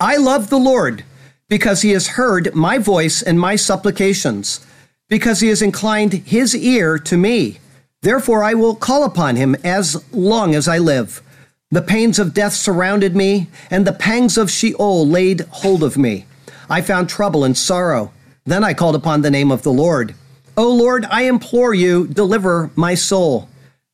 I love the Lord because he has heard my voice and my supplications, because he has inclined his ear to me. Therefore, I will call upon him as long as I live. The pains of death surrounded me, and the pangs of Sheol laid hold of me. I found trouble and sorrow. Then I called upon the name of the Lord. O Lord, I implore you, deliver my soul.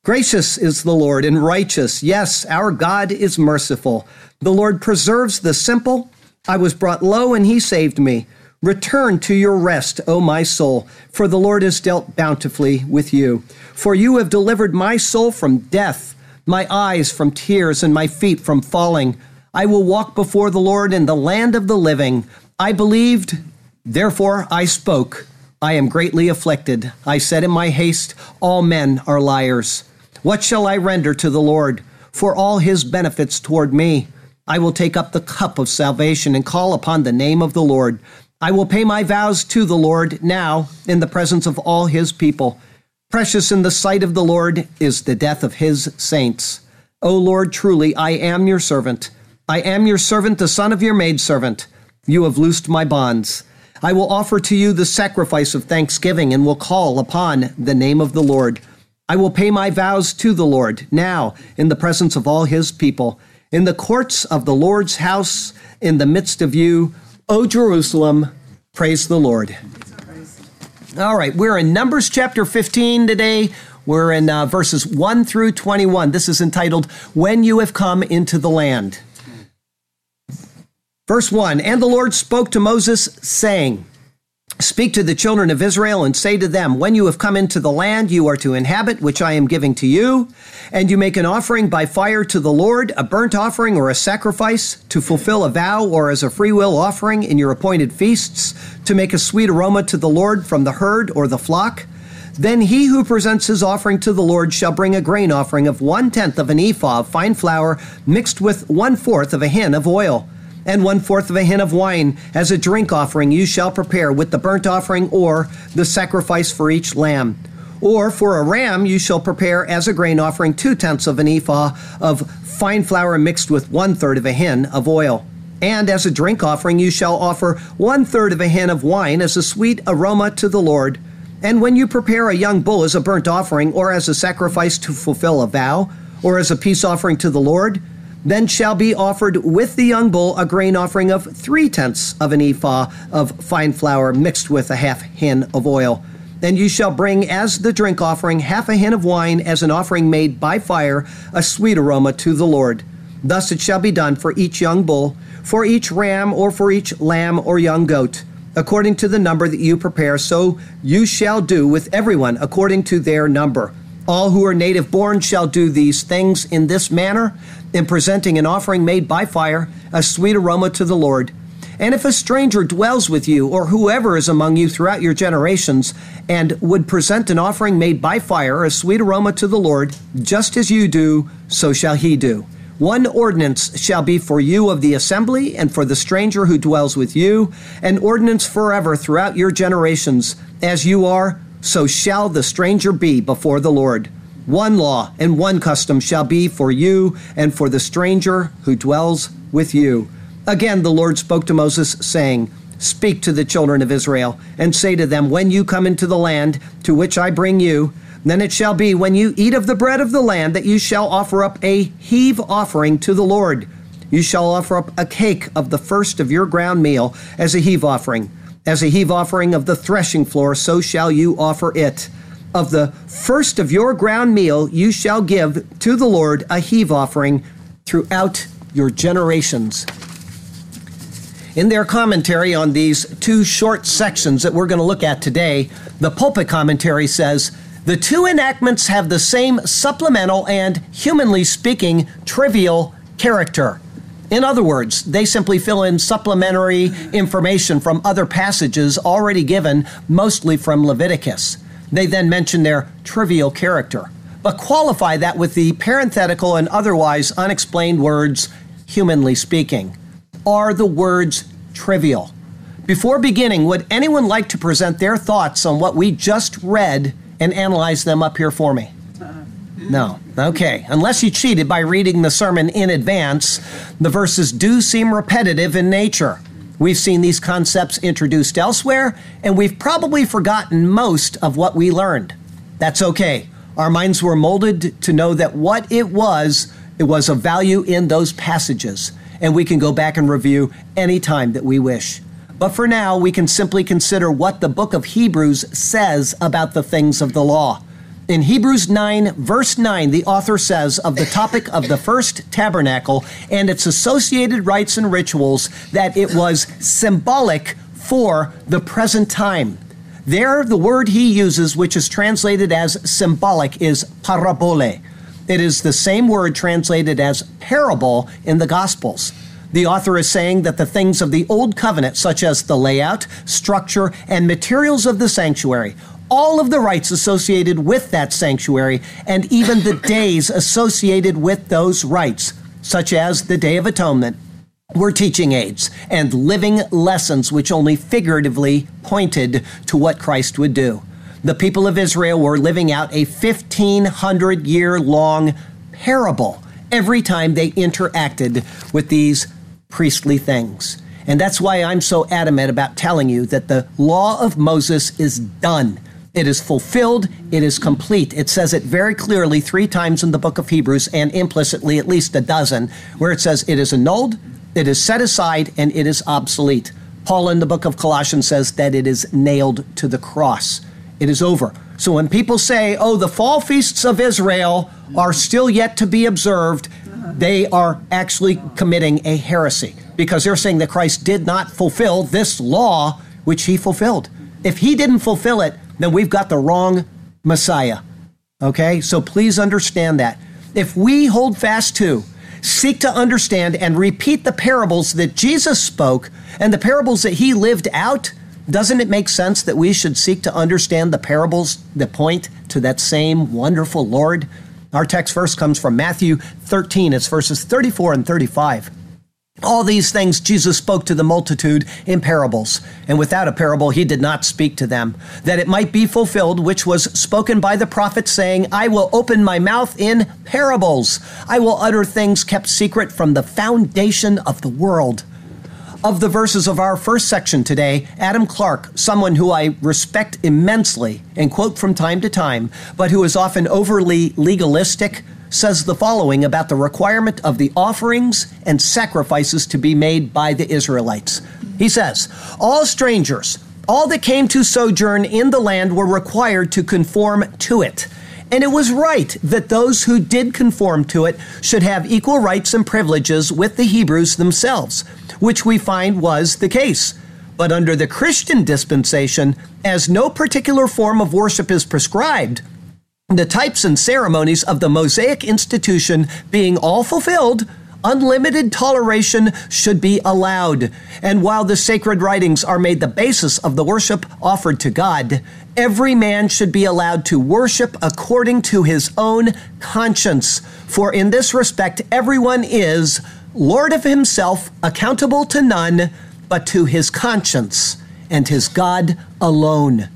Gracious is the Lord and righteous. Yes, our God is merciful. The Lord preserves the simple. I was brought low and he saved me. Return to your rest, O my soul, for the Lord has dealt bountifully with you. For you have delivered my soul from death, my eyes from tears, and my feet from falling. I will walk before the Lord in the land of the living. I believed, therefore I spoke. I am greatly afflicted. I said in my haste, All men are liars. What shall I render to the Lord for all his benefits toward me? I will take up the cup of salvation and call upon the name of the Lord. I will pay my vows to the Lord now in the presence of all his people. Precious in the sight of the Lord is the death of his saints. O Lord, truly I am your servant. I am your servant, the son of your maidservant. You have loosed my bonds. I will offer to you the sacrifice of thanksgiving and will call upon the name of the Lord. I will pay my vows to the Lord now in the presence of all his people, in the courts of the Lord's house, in the midst of you, O Jerusalem. Praise the Lord. All right, we're in Numbers chapter 15 today. We're in uh, verses 1 through 21. This is entitled, When You Have Come into the Land. Verse 1 And the Lord spoke to Moses, saying, Speak to the children of Israel and say to them, When you have come into the land you are to inhabit, which I am giving to you, and you make an offering by fire to the Lord, a burnt offering or a sacrifice, to fulfill a vow or as a freewill offering in your appointed feasts, to make a sweet aroma to the Lord from the herd or the flock, then he who presents his offering to the Lord shall bring a grain offering of one tenth of an ephah of fine flour mixed with one fourth of a hin of oil and one fourth of a hin of wine as a drink offering you shall prepare with the burnt offering or the sacrifice for each lamb. Or for a ram you shall prepare as a grain offering two tenths of an ephah of fine flour mixed with one third of a hin of oil. And as a drink offering you shall offer one third of a hin of wine as a sweet aroma to the Lord. And when you prepare a young bull as a burnt offering, or as a sacrifice to fulfill a vow, or as a peace offering to the Lord, then shall be offered with the young bull a grain offering of three tenths of an ephah of fine flour mixed with a half hin of oil. And you shall bring as the drink offering half a hin of wine as an offering made by fire, a sweet aroma to the Lord. Thus it shall be done for each young bull, for each ram, or for each lamb or young goat. According to the number that you prepare, so you shall do with everyone according to their number. All who are native born shall do these things in this manner, in presenting an offering made by fire, a sweet aroma to the Lord. And if a stranger dwells with you, or whoever is among you throughout your generations, and would present an offering made by fire, a sweet aroma to the Lord, just as you do, so shall he do. One ordinance shall be for you of the assembly, and for the stranger who dwells with you, an ordinance forever throughout your generations, as you are so shall the stranger be before the Lord. One law and one custom shall be for you and for the stranger who dwells with you. Again, the Lord spoke to Moses, saying, Speak to the children of Israel, and say to them, When you come into the land to which I bring you, then it shall be, when you eat of the bread of the land, that you shall offer up a heave offering to the Lord. You shall offer up a cake of the first of your ground meal as a heave offering. As a heave offering of the threshing floor, so shall you offer it. Of the first of your ground meal, you shall give to the Lord a heave offering throughout your generations. In their commentary on these two short sections that we're going to look at today, the pulpit commentary says the two enactments have the same supplemental and, humanly speaking, trivial character. In other words, they simply fill in supplementary information from other passages already given, mostly from Leviticus. They then mention their trivial character, but qualify that with the parenthetical and otherwise unexplained words, humanly speaking. Are the words trivial? Before beginning, would anyone like to present their thoughts on what we just read and analyze them up here for me? Uh-uh. No. Okay. Unless you cheated by reading the sermon in advance, the verses do seem repetitive in nature. We've seen these concepts introduced elsewhere, and we've probably forgotten most of what we learned. That's okay. Our minds were molded to know that what it was, it was of value in those passages, and we can go back and review any time that we wish. But for now, we can simply consider what the book of Hebrews says about the things of the law. In Hebrews 9, verse 9, the author says of the topic of the first tabernacle and its associated rites and rituals that it was symbolic for the present time. There, the word he uses, which is translated as symbolic, is parabole. It is the same word translated as parable in the Gospels. The author is saying that the things of the Old Covenant, such as the layout, structure, and materials of the sanctuary, all of the rites associated with that sanctuary and even the days associated with those rites, such as the Day of Atonement, were teaching aids and living lessons which only figuratively pointed to what Christ would do. The people of Israel were living out a 1500 year long parable every time they interacted with these priestly things. And that's why I'm so adamant about telling you that the law of Moses is done. It is fulfilled. It is complete. It says it very clearly three times in the book of Hebrews and implicitly at least a dozen, where it says it is annulled, it is set aside, and it is obsolete. Paul in the book of Colossians says that it is nailed to the cross. It is over. So when people say, oh, the fall feasts of Israel are still yet to be observed, they are actually committing a heresy because they're saying that Christ did not fulfill this law which he fulfilled. If he didn't fulfill it, then we've got the wrong Messiah. Okay? So please understand that. If we hold fast to, seek to understand, and repeat the parables that Jesus spoke and the parables that he lived out, doesn't it make sense that we should seek to understand the parables that point to that same wonderful Lord? Our text verse comes from Matthew 13, it's verses 34 and 35. All these things Jesus spoke to the multitude in parables, and without a parable he did not speak to them, that it might be fulfilled which was spoken by the prophet, saying, I will open my mouth in parables. I will utter things kept secret from the foundation of the world. Of the verses of our first section today, Adam Clarke, someone who I respect immensely and quote from time to time, but who is often overly legalistic, says the following about the requirement of the offerings and sacrifices to be made by the Israelites. He says, All strangers, all that came to sojourn in the land were required to conform to it. And it was right that those who did conform to it should have equal rights and privileges with the Hebrews themselves, which we find was the case. But under the Christian dispensation, as no particular form of worship is prescribed, the types and ceremonies of the Mosaic institution being all fulfilled, unlimited toleration should be allowed. And while the sacred writings are made the basis of the worship offered to God, every man should be allowed to worship according to his own conscience. For in this respect, everyone is Lord of himself, accountable to none but to his conscience and his God alone.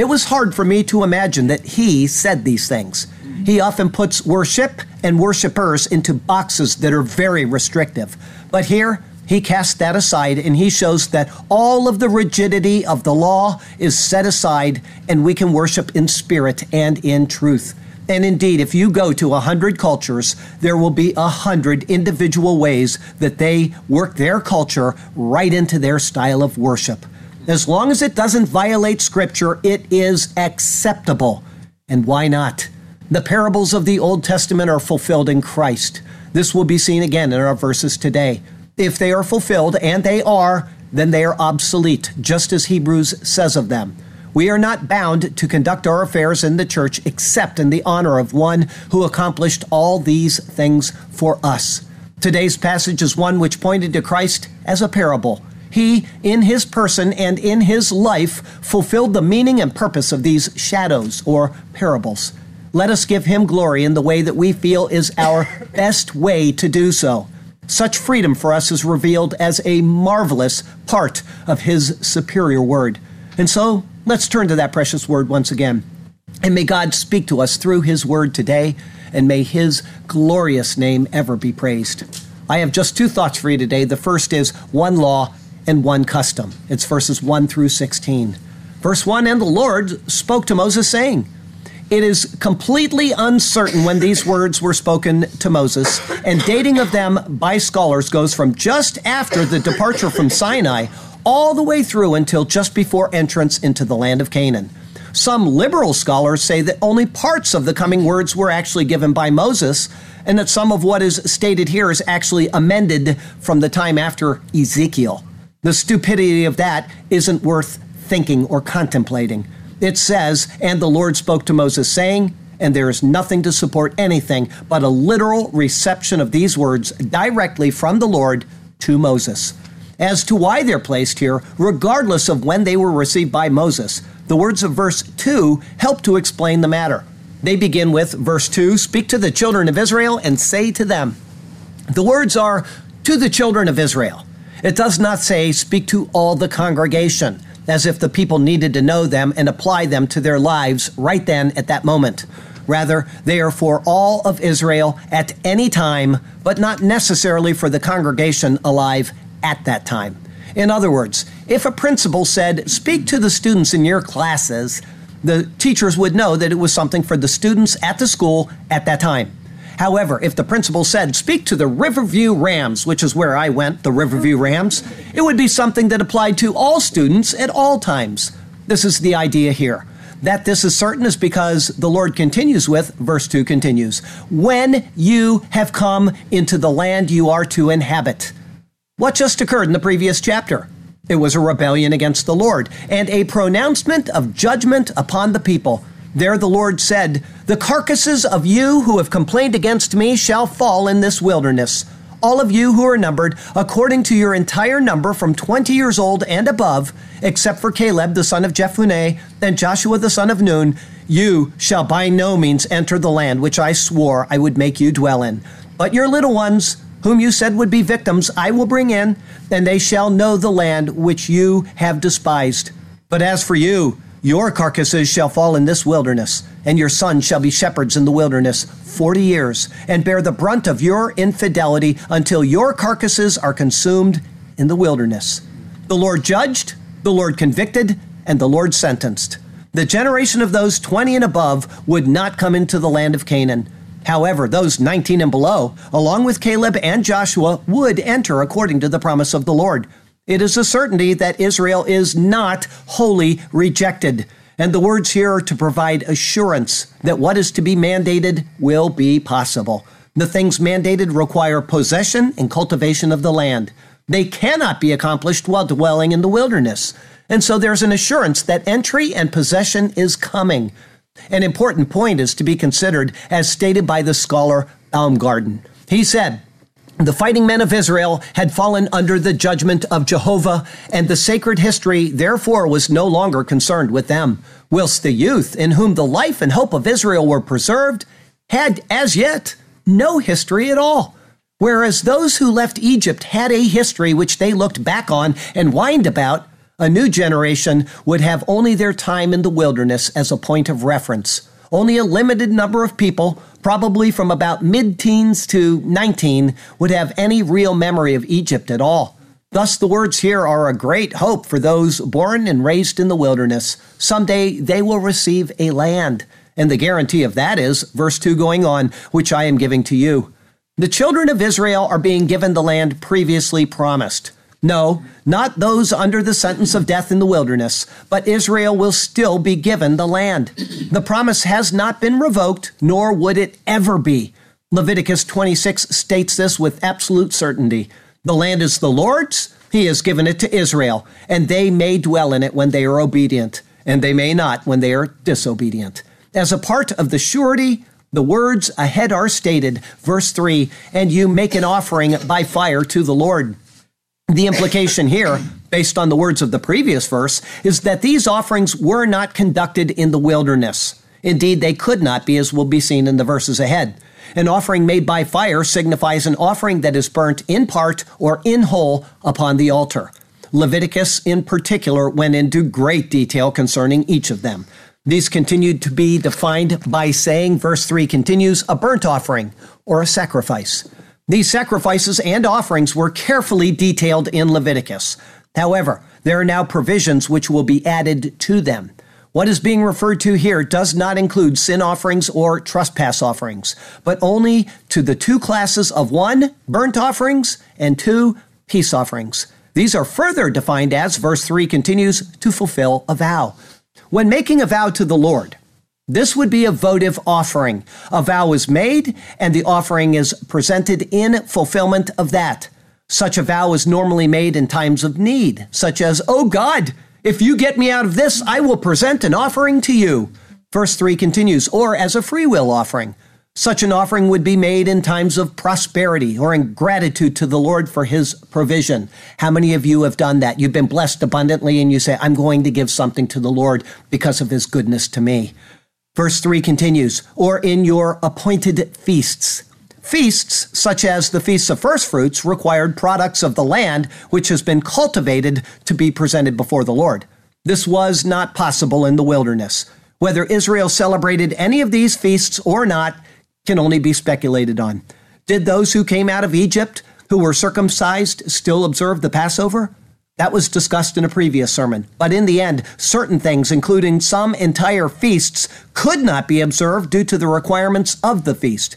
It was hard for me to imagine that he said these things. He often puts worship and worshipers into boxes that are very restrictive. But here, he casts that aside and he shows that all of the rigidity of the law is set aside and we can worship in spirit and in truth. And indeed, if you go to a hundred cultures, there will be a hundred individual ways that they work their culture right into their style of worship. As long as it doesn't violate Scripture, it is acceptable. And why not? The parables of the Old Testament are fulfilled in Christ. This will be seen again in our verses today. If they are fulfilled, and they are, then they are obsolete, just as Hebrews says of them. We are not bound to conduct our affairs in the church except in the honor of one who accomplished all these things for us. Today's passage is one which pointed to Christ as a parable. He, in his person and in his life, fulfilled the meaning and purpose of these shadows or parables. Let us give him glory in the way that we feel is our best way to do so. Such freedom for us is revealed as a marvelous part of his superior word. And so, let's turn to that precious word once again. And may God speak to us through his word today, and may his glorious name ever be praised. I have just two thoughts for you today. The first is one law and one custom. It's verses 1 through 16. Verse 1 And the Lord spoke to Moses, saying, it is completely uncertain when these words were spoken to Moses, and dating of them by scholars goes from just after the departure from Sinai all the way through until just before entrance into the land of Canaan. Some liberal scholars say that only parts of the coming words were actually given by Moses, and that some of what is stated here is actually amended from the time after Ezekiel. The stupidity of that isn't worth thinking or contemplating it says, And the Lord spoke to Moses, saying, and there is nothing to support anything but a literal reception of these words directly from the Lord to Moses. As to why they're placed here, regardless of when they were received by Moses, the words of verse 2 help to explain the matter. They begin with verse 2 Speak to the children of Israel and say to them. The words are to the children of Israel. It does not say, Speak to all the congregation as if the people needed to know them and apply them to their lives right then at that moment. Rather, they are for all of Israel at any time, but not necessarily for the congregation alive at that time. In other words, if a principal said, Speak to the students in your classes, the teachers would know that it was something for the students at the school at that time. However, if the principal said, speak to the Riverview Rams, which is where I went, the Riverview Rams, it would be something that applied to all students at all times. This is the idea here. That this is certain is because the Lord continues with, verse 2 continues, when you have come into the land you are to inhabit. What just occurred in the previous chapter? It was a rebellion against the Lord and a pronouncement of judgment upon the people. There the Lord said, The carcasses of you who have complained against me shall fall in this wilderness. All of you who are numbered, according to your entire number from 20 years old and above, except for Caleb the son of Jephunneh and Joshua the son of Nun, you shall by no means enter the land which I swore I would make you dwell in. But your little ones, whom you said would be victims, I will bring in, and they shall know the land which you have despised. But as for you, your carcasses shall fall in this wilderness, and your sons shall be shepherds in the wilderness forty years, and bear the brunt of your infidelity until your carcasses are consumed in the wilderness. The Lord judged, the Lord convicted, and the Lord sentenced. The generation of those 20 and above would not come into the land of Canaan. However, those 19 and below, along with Caleb and Joshua, would enter according to the promise of the Lord. It is a certainty that Israel is not wholly rejected. And the words here are to provide assurance that what is to be mandated will be possible. The things mandated require possession and cultivation of the land. They cannot be accomplished while dwelling in the wilderness. And so there's an assurance that entry and possession is coming. An important point is to be considered as stated by the scholar Baumgarten. He said, the fighting men of Israel had fallen under the judgment of Jehovah, and the sacred history therefore was no longer concerned with them, whilst the youth, in whom the life and hope of Israel were preserved, had as yet no history at all. Whereas those who left Egypt had a history which they looked back on and whined about, a new generation would have only their time in the wilderness as a point of reference. Only a limited number of people probably from about mid teens to 19, would have any real memory of Egypt at all. Thus, the words here are a great hope for those born and raised in the wilderness. Someday they will receive a land. And the guarantee of that is, verse 2 going on, which I am giving to you. The children of Israel are being given the land previously promised. No, not those under the sentence of death in the wilderness, but Israel will still be given the land. The promise has not been revoked, nor would it ever be. Leviticus 26 states this with absolute certainty. The land is the Lord's, He has given it to Israel, and they may dwell in it when they are obedient, and they may not when they are disobedient. As a part of the surety, The words ahead are stated, verse 3 and you make an offering by fire to the Lord. The implication here, based on the words of the previous verse, is that these offerings were not conducted in the wilderness. Indeed, they could not be, as will be seen in the verses ahead. An offering made by fire signifies an offering that is burnt in part or in whole upon the altar. Leviticus, in particular, went into great detail concerning each of them. These continued to be defined by saying, verse 3 continues, a burnt offering or a sacrifice. These sacrifices and offerings were carefully detailed in Leviticus. However, there are now provisions which will be added to them. What is being referred to here does not include sin offerings or trespass offerings, but only to the two classes of one, burnt offerings, and two, peace offerings. These are further defined as, verse 3 continues, to fulfill a vow. When making a vow to the Lord, this would be a votive offering. A vow is made, and the offering is presented in fulfillment of that. Such a vow is normally made in times of need, such as, Oh God, if you get me out of this, I will present an offering to you. Verse 3 continues, or as a free will offering. Such an offering would be made in times of prosperity or in gratitude to the Lord for his provision. How many of you have done that? You've been blessed abundantly and you say, I'm going to give something to the Lord because of his goodness to me. Verse 3 continues, or in your appointed feasts. Feasts, such as the Feasts of First Fruits, required products of the land which has been cultivated to be presented before the Lord. This was not possible in the wilderness. Whether Israel celebrated any of these feasts or not can only be speculated on. Did those who came out of Egypt, who were circumcised, still observe the Passover? That was discussed in a previous sermon. But in the end, certain things, including some entire feasts, could not be observed due to the requirements of the feast.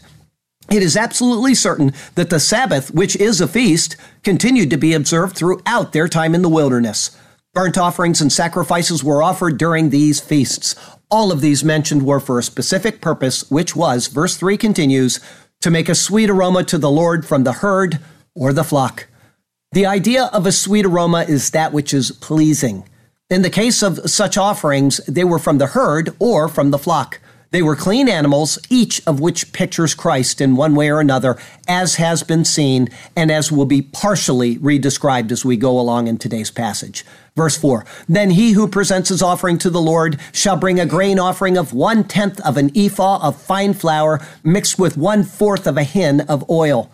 It is absolutely certain that the Sabbath, which is a feast, continued to be observed throughout their time in the wilderness. Burnt offerings and sacrifices were offered during these feasts. All of these mentioned were for a specific purpose, which was, verse 3 continues, to make a sweet aroma to the Lord from the herd or the flock. The idea of a sweet aroma is that which is pleasing. In the case of such offerings, they were from the herd or from the flock. They were clean animals, each of which pictures Christ in one way or another, as has been seen and as will be partially redescribed as we go along in today's passage. Verse 4 Then he who presents his offering to the Lord shall bring a grain offering of one tenth of an ephah of fine flour mixed with one fourth of a hin of oil.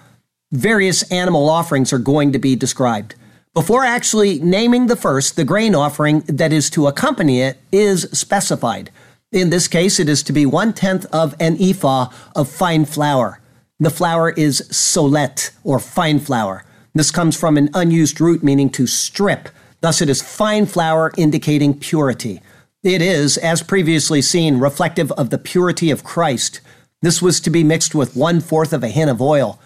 Various animal offerings are going to be described. Before actually naming the first, the grain offering that is to accompany it is specified. In this case, it is to be one tenth of an ephah of fine flour. The flour is solet, or fine flour. This comes from an unused root meaning to strip. Thus, it is fine flour indicating purity. It is, as previously seen, reflective of the purity of Christ. This was to be mixed with one fourth of a hin of oil.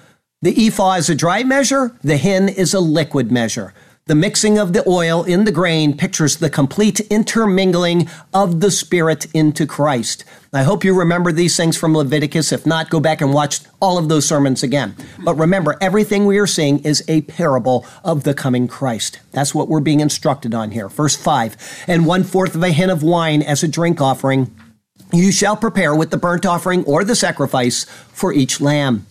The ephah is a dry measure, the hin is a liquid measure. The mixing of the oil in the grain pictures the complete intermingling of the Spirit into Christ. I hope you remember these things from Leviticus. If not, go back and watch all of those sermons again. But remember, everything we are seeing is a parable of the coming Christ. That's what we're being instructed on here. Verse 5 And one fourth of a hin of wine as a drink offering you shall prepare with the burnt offering or the sacrifice for each lamb.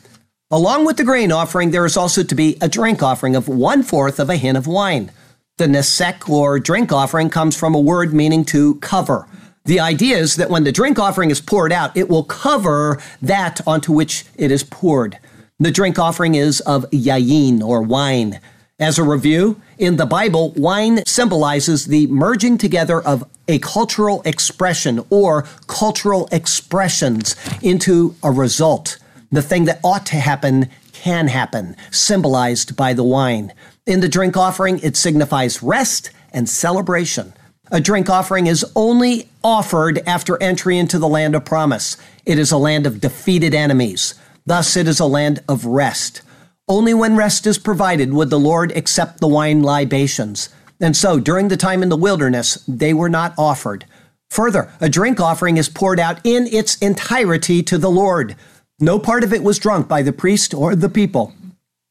Along with the grain offering, there is also to be a drink offering of one fourth of a hin of wine. The nesek or drink offering comes from a word meaning to cover. The idea is that when the drink offering is poured out, it will cover that onto which it is poured. The drink offering is of yayin or wine. As a review, in the Bible, wine symbolizes the merging together of a cultural expression or cultural expressions into a result. The thing that ought to happen can happen, symbolized by the wine. In the drink offering, it signifies rest and celebration. A drink offering is only offered after entry into the land of promise. It is a land of defeated enemies. Thus, it is a land of rest. Only when rest is provided would the Lord accept the wine libations. And so, during the time in the wilderness, they were not offered. Further, a drink offering is poured out in its entirety to the Lord. No part of it was drunk by the priest or the people.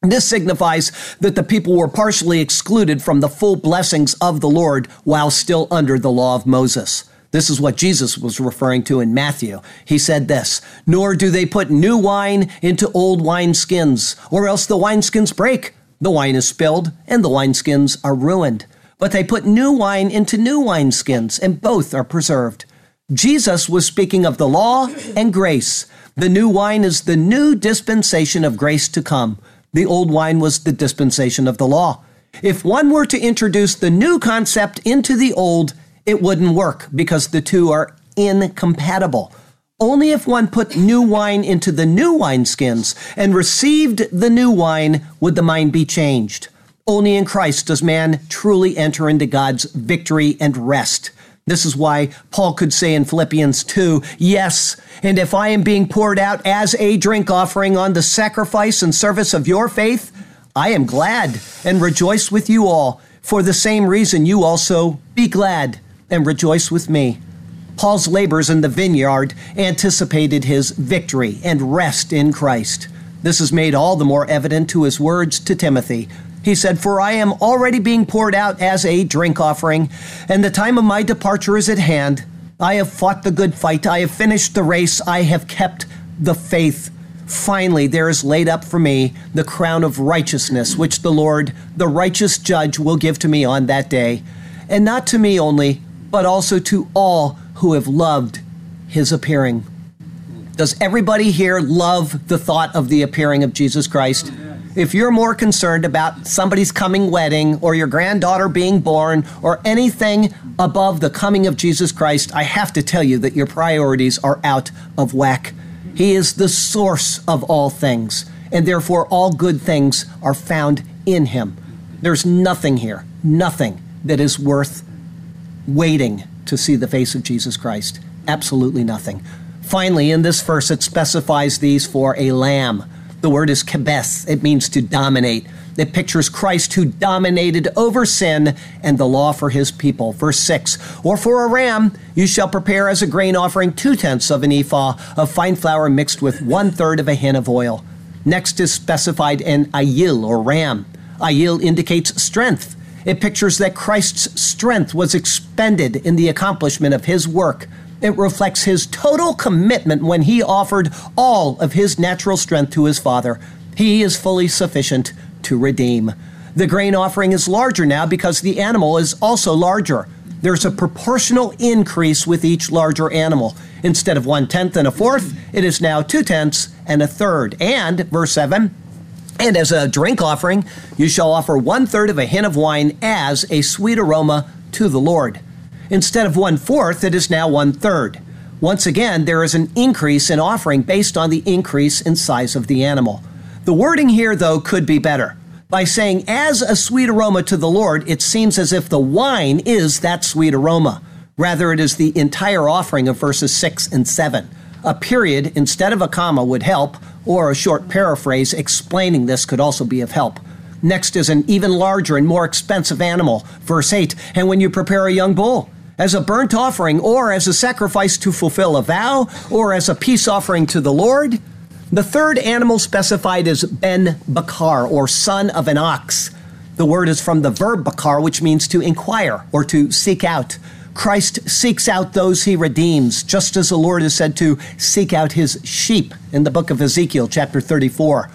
This signifies that the people were partially excluded from the full blessings of the Lord while still under the law of Moses. This is what Jesus was referring to in Matthew. He said this, Nor do they put new wine into old wineskins, or else the wineskins break. The wine is spilled, and the wineskins are ruined. But they put new wine into new wineskins, and both are preserved. Jesus was speaking of the law and grace. The new wine is the new dispensation of grace to come. The old wine was the dispensation of the law. If one were to introduce the new concept into the old, it wouldn't work because the two are incompatible. Only if one put new wine into the new wineskins and received the new wine would the mind be changed. Only in Christ does man truly enter into God's victory and rest. This is why Paul could say in Philippians 2, Yes, and if I am being poured out as a drink offering on the sacrifice and service of your faith, I am glad and rejoice with you all. For the same reason, you also be glad and rejoice with me. Paul's labors in the vineyard anticipated his victory and rest in Christ. This is made all the more evident to his words to Timothy. He said, For I am already being poured out as a drink offering, and the time of my departure is at hand. I have fought the good fight. I have finished the race. I have kept the faith. Finally, there is laid up for me the crown of righteousness, which the Lord, the righteous judge, will give to me on that day. And not to me only, but also to all who have loved his appearing. Does everybody here love the thought of the appearing of Jesus Christ? If you're more concerned about somebody's coming wedding or your granddaughter being born or anything above the coming of Jesus Christ, I have to tell you that your priorities are out of whack. He is the source of all things, and therefore all good things are found in him. There's nothing here, nothing that is worth waiting to see the face of Jesus Christ. Absolutely nothing. Finally, in this verse, it specifies these for a lamb. The word is kebes, it means to dominate. It pictures Christ who dominated over sin and the law for his people. Verse 6 Or for a ram, you shall prepare as a grain offering two tenths of an ephah of fine flour mixed with one third of a hin of oil. Next is specified an ayil or ram. Ayil indicates strength. It pictures that Christ's strength was expended in the accomplishment of his work. It reflects his total commitment when he offered all of his natural strength to his Father. He is fully sufficient to redeem. The grain offering is larger now because the animal is also larger. There's a proportional increase with each larger animal. Instead of one tenth and a fourth, it is now two tenths and a third. And, verse 7, and as a drink offering, you shall offer one third of a hin of wine as a sweet aroma to the Lord. Instead of one fourth, it is now one third. Once again, there is an increase in offering based on the increase in size of the animal. The wording here, though, could be better. By saying, as a sweet aroma to the Lord, it seems as if the wine is that sweet aroma. Rather, it is the entire offering of verses 6 and 7. A period instead of a comma would help, or a short paraphrase explaining this could also be of help. Next is an even larger and more expensive animal. Verse 8 And when you prepare a young bull, as a burnt offering, or as a sacrifice to fulfill a vow, or as a peace offering to the Lord, the third animal specified is Ben Bakar, or son of an ox. The word is from the verb bakar, which means to inquire or to seek out. Christ seeks out those he redeems, just as the Lord is said to seek out his sheep in the book of Ezekiel, chapter 34.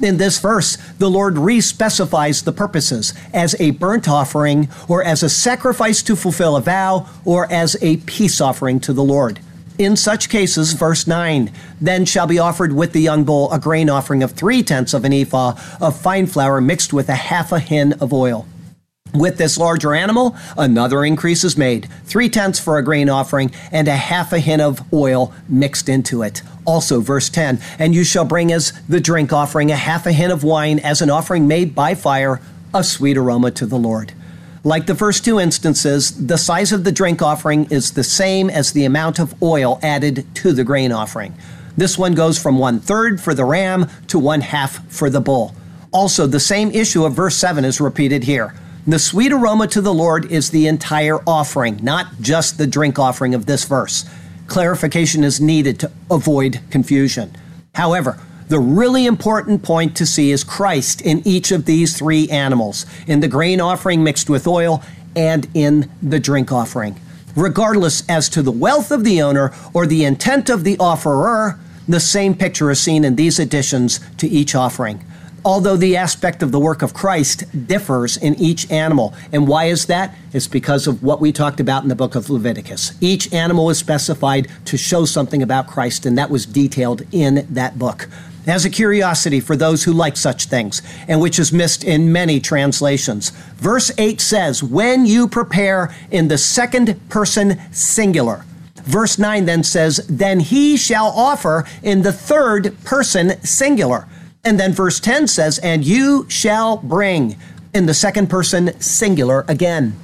In this verse, the Lord re-specifies the purposes as a burnt offering, or as a sacrifice to fulfill a vow, or as a peace offering to the Lord. In such cases, verse 9, then shall be offered with the young bull a grain offering of three tenths of an ephah of fine flour mixed with a half a hin of oil. With this larger animal, another increase is made three tenths for a grain offering and a half a hin of oil mixed into it. Also, verse 10 And you shall bring as the drink offering a half a hin of wine as an offering made by fire, a sweet aroma to the Lord. Like the first two instances, the size of the drink offering is the same as the amount of oil added to the grain offering. This one goes from one third for the ram to one half for the bull. Also, the same issue of verse 7 is repeated here. The sweet aroma to the Lord is the entire offering, not just the drink offering of this verse. Clarification is needed to avoid confusion. However, the really important point to see is Christ in each of these three animals in the grain offering mixed with oil and in the drink offering. Regardless as to the wealth of the owner or the intent of the offerer, the same picture is seen in these additions to each offering. Although the aspect of the work of Christ differs in each animal. And why is that? It's because of what we talked about in the book of Leviticus. Each animal is specified to show something about Christ, and that was detailed in that book. As a curiosity for those who like such things, and which is missed in many translations. Verse 8 says, When you prepare in the second person singular. Verse 9 then says, Then he shall offer in the third person singular. And then verse 10 says, And you shall bring in the second person singular again.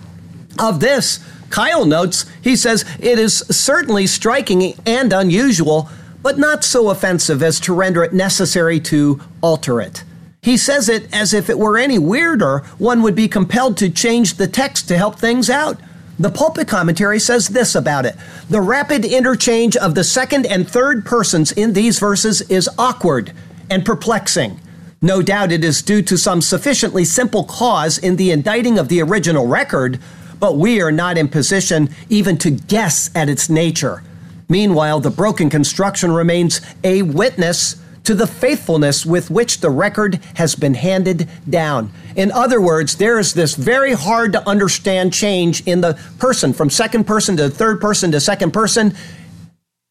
Of this, Keil notes, he says, It is certainly striking and unusual, but not so offensive as to render it necessary to alter it. He says it as if it were any weirder, one would be compelled to change the text to help things out. The pulpit commentary says this about it The rapid interchange of the second and third persons in these verses is awkward and perplexing. No doubt it is due to some sufficiently simple cause in the inditing of the original record, but we are not in position even to guess at its nature. Meanwhile, the broken construction remains a witness to the faithfulness with which the record has been handed down. In other words, there is this very hard to understand change in the person from second person to third person to second person.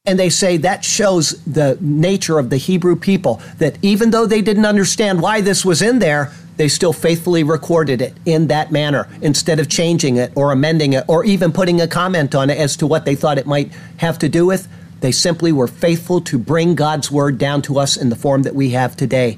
And they say that shows the nature of the Hebrew people, that even though they didn't understand why this was in there, they still faithfully recorded it in that manner instead of changing it or amending it or even putting a comment on it as to what they thought it might have to do with. They simply were faithful to bring God's word down to us in the form that we have today.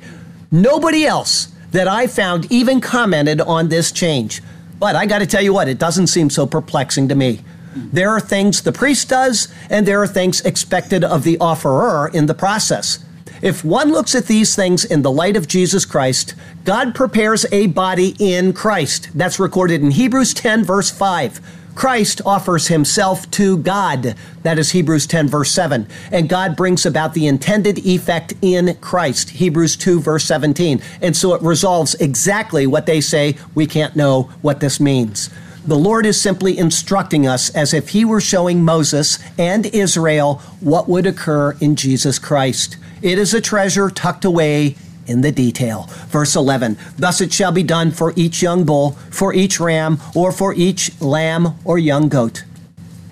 Nobody else that I found even commented on this change. But I got to tell you what, it doesn't seem so perplexing to me. There are things the priest does, and there are things expected of the offerer in the process. If one looks at these things in the light of Jesus Christ, God prepares a body in Christ. That's recorded in Hebrews 10, verse 5. Christ offers himself to God. That is Hebrews 10, verse 7. And God brings about the intended effect in Christ. Hebrews 2, verse 17. And so it resolves exactly what they say we can't know what this means. The Lord is simply instructing us as if He were showing Moses and Israel what would occur in Jesus Christ. It is a treasure tucked away in the detail. Verse 11 Thus it shall be done for each young bull, for each ram, or for each lamb or young goat.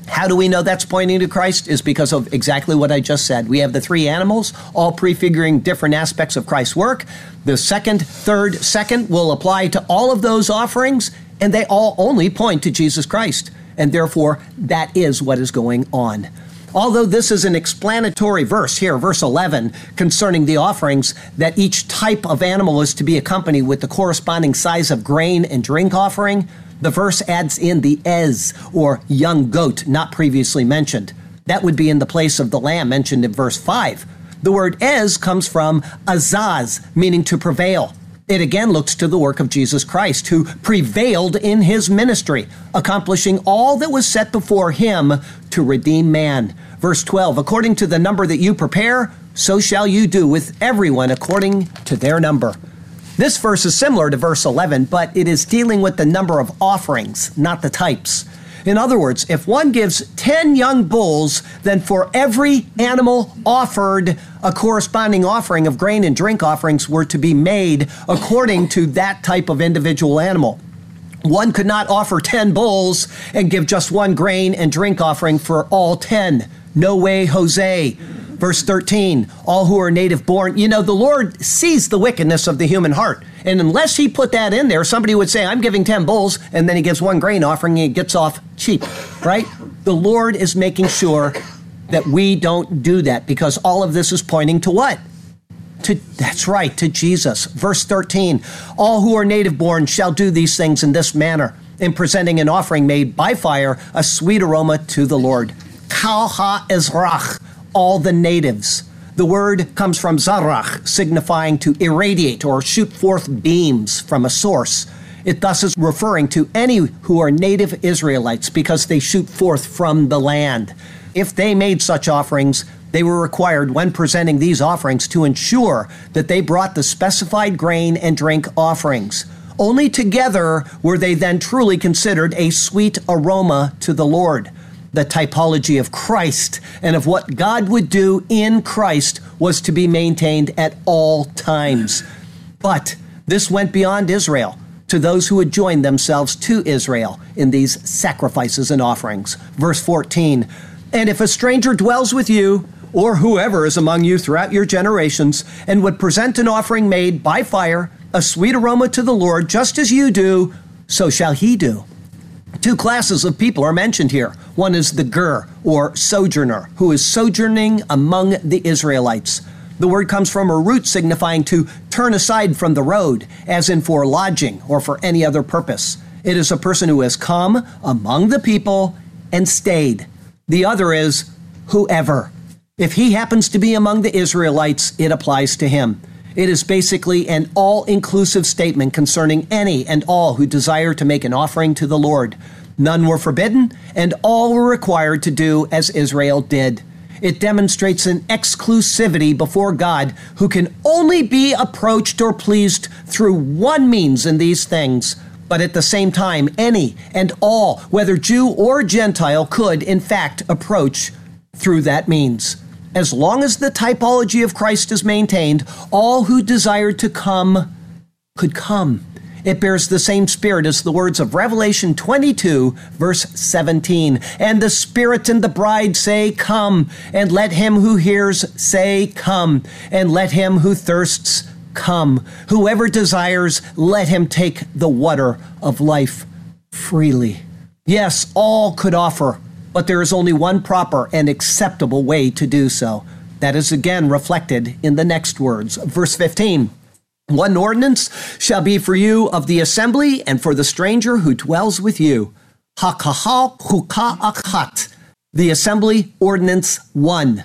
How do we know that's pointing to Christ? Is because of exactly what I just said. We have the three animals, all prefiguring different aspects of Christ's work. The second, third, second will apply to all of those offerings, and they all only point to Jesus Christ. And therefore, that is what is going on. Although this is an explanatory verse here, verse 11, concerning the offerings, that each type of animal is to be accompanied with the corresponding size of grain and drink offering, the verse adds in the ez, or young goat, not previously mentioned. That would be in the place of the lamb mentioned in verse 5. The word ez comes from azaz, meaning to prevail. It again looks to the work of Jesus Christ, who prevailed in his ministry, accomplishing all that was set before him to redeem man. Verse 12 According to the number that you prepare, so shall you do with everyone according to their number. This verse is similar to verse 11, but it is dealing with the number of offerings, not the types. In other words, if one gives 10 young bulls, then for every animal offered, a corresponding offering of grain and drink offerings were to be made according to that type of individual animal. One could not offer 10 bulls and give just one grain and drink offering for all 10. No way, Jose. Verse 13, all who are native born. You know, the Lord sees the wickedness of the human heart. And unless he put that in there, somebody would say, I'm giving 10 bulls, and then he gives one grain offering and he gets off cheap, right? The Lord is making sure that we don't do that because all of this is pointing to what? To, that's right, to Jesus. Verse 13, all who are native born shall do these things in this manner, in presenting an offering made by fire, a sweet aroma to the Lord. Kal ha ezrach, all the natives. The word comes from zarach, signifying to irradiate or shoot forth beams from a source. It thus is referring to any who are native Israelites because they shoot forth from the land. If they made such offerings, they were required when presenting these offerings to ensure that they brought the specified grain and drink offerings. Only together were they then truly considered a sweet aroma to the Lord. The typology of Christ and of what God would do in Christ was to be maintained at all times. But this went beyond Israel to those who had joined themselves to Israel in these sacrifices and offerings. Verse 14 And if a stranger dwells with you, or whoever is among you throughout your generations, and would present an offering made by fire, a sweet aroma to the Lord, just as you do, so shall he do. Two classes of people are mentioned here. One is the ger, or sojourner, who is sojourning among the Israelites. The word comes from a root signifying to turn aside from the road, as in for lodging or for any other purpose. It is a person who has come among the people and stayed. The other is whoever. If he happens to be among the Israelites, it applies to him. It is basically an all inclusive statement concerning any and all who desire to make an offering to the Lord. None were forbidden, and all were required to do as Israel did. It demonstrates an exclusivity before God who can only be approached or pleased through one means in these things. But at the same time, any and all, whether Jew or Gentile, could in fact approach through that means. As long as the typology of Christ is maintained, all who desired to come could come. It bears the same spirit as the words of Revelation 22, verse 17. And the Spirit and the bride say, Come, and let him who hears say, Come, and let him who thirsts come. Whoever desires, let him take the water of life freely. Yes, all could offer, but there is only one proper and acceptable way to do so. That is again reflected in the next words. Verse 15. One ordinance shall be for you of the assembly and for the stranger who dwells with you. Hakahal huka achat. The assembly ordinance one.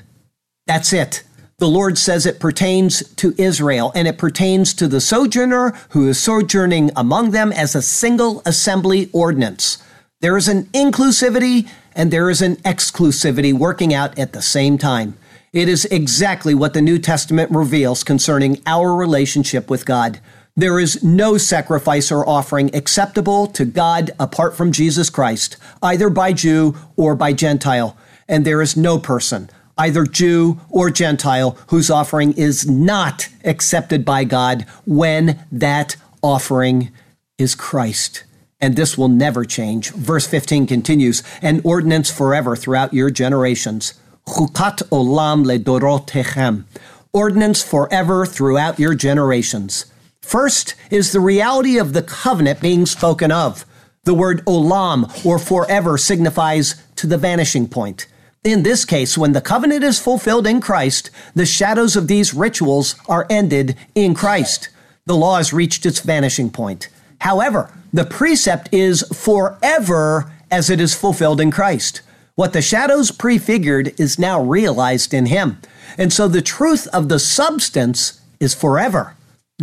That's it. The Lord says it pertains to Israel and it pertains to the sojourner who is sojourning among them as a single assembly ordinance. There is an inclusivity and there is an exclusivity working out at the same time. It is exactly what the New Testament reveals concerning our relationship with God. There is no sacrifice or offering acceptable to God apart from Jesus Christ, either by Jew or by Gentile. And there is no person, either Jew or Gentile, whose offering is not accepted by God when that offering is Christ. And this will never change. Verse 15 continues, an ordinance forever throughout your generations. Chukat olam ledorotechem, ordinance forever throughout your generations. First is the reality of the covenant being spoken of. The word olam, or forever, signifies to the vanishing point. In this case, when the covenant is fulfilled in Christ, the shadows of these rituals are ended in Christ. The law has reached its vanishing point. However, the precept is forever as it is fulfilled in Christ. What the shadows prefigured is now realized in him. And so the truth of the substance is forever.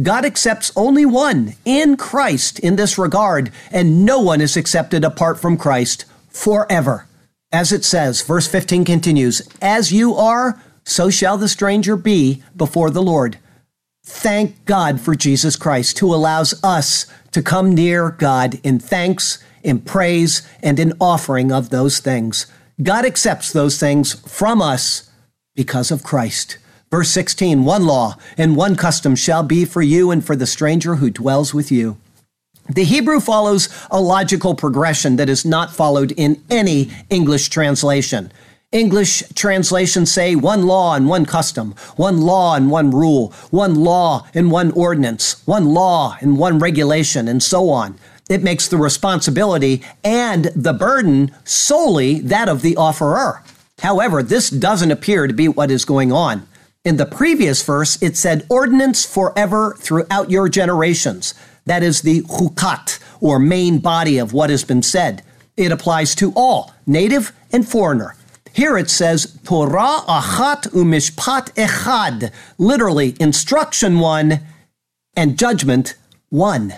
God accepts only one in Christ in this regard, and no one is accepted apart from Christ forever. As it says, verse 15 continues, As you are, so shall the stranger be before the Lord. Thank God for Jesus Christ, who allows us to come near God in thanks, in praise, and in offering of those things. God accepts those things from us because of Christ. Verse 16 One law and one custom shall be for you and for the stranger who dwells with you. The Hebrew follows a logical progression that is not followed in any English translation. English translations say one law and one custom, one law and one rule, one law and one ordinance, one law and one regulation, and so on it makes the responsibility and the burden solely that of the offerer. However, this doesn't appear to be what is going on. In the previous verse, it said, ordinance forever throughout your generations. That is the hukat, or main body of what has been said. It applies to all, native and foreigner. Here it says, Torah achat umishpat echad, literally, instruction one and judgment one.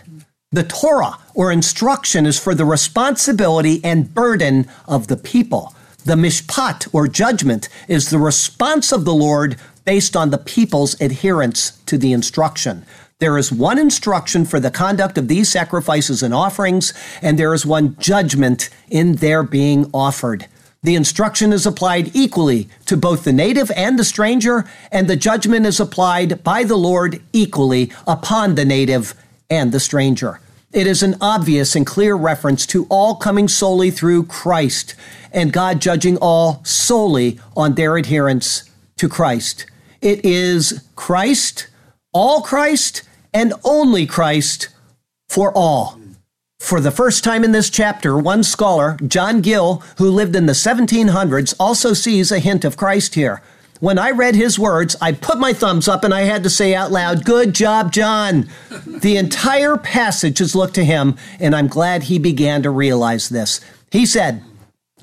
The Torah or instruction is for the responsibility and burden of the people. The mishpat or judgment is the response of the Lord based on the people's adherence to the instruction. There is one instruction for the conduct of these sacrifices and offerings, and there is one judgment in their being offered. The instruction is applied equally to both the native and the stranger, and the judgment is applied by the Lord equally upon the native and the stranger. It is an obvious and clear reference to all coming solely through Christ and God judging all solely on their adherence to Christ. It is Christ, all Christ, and only Christ for all. For the first time in this chapter, one scholar, John Gill, who lived in the 1700s, also sees a hint of Christ here. When I read his words, I put my thumbs up and I had to say out loud, Good job, John. the entire passage is looked to him, and I'm glad he began to realize this. He said,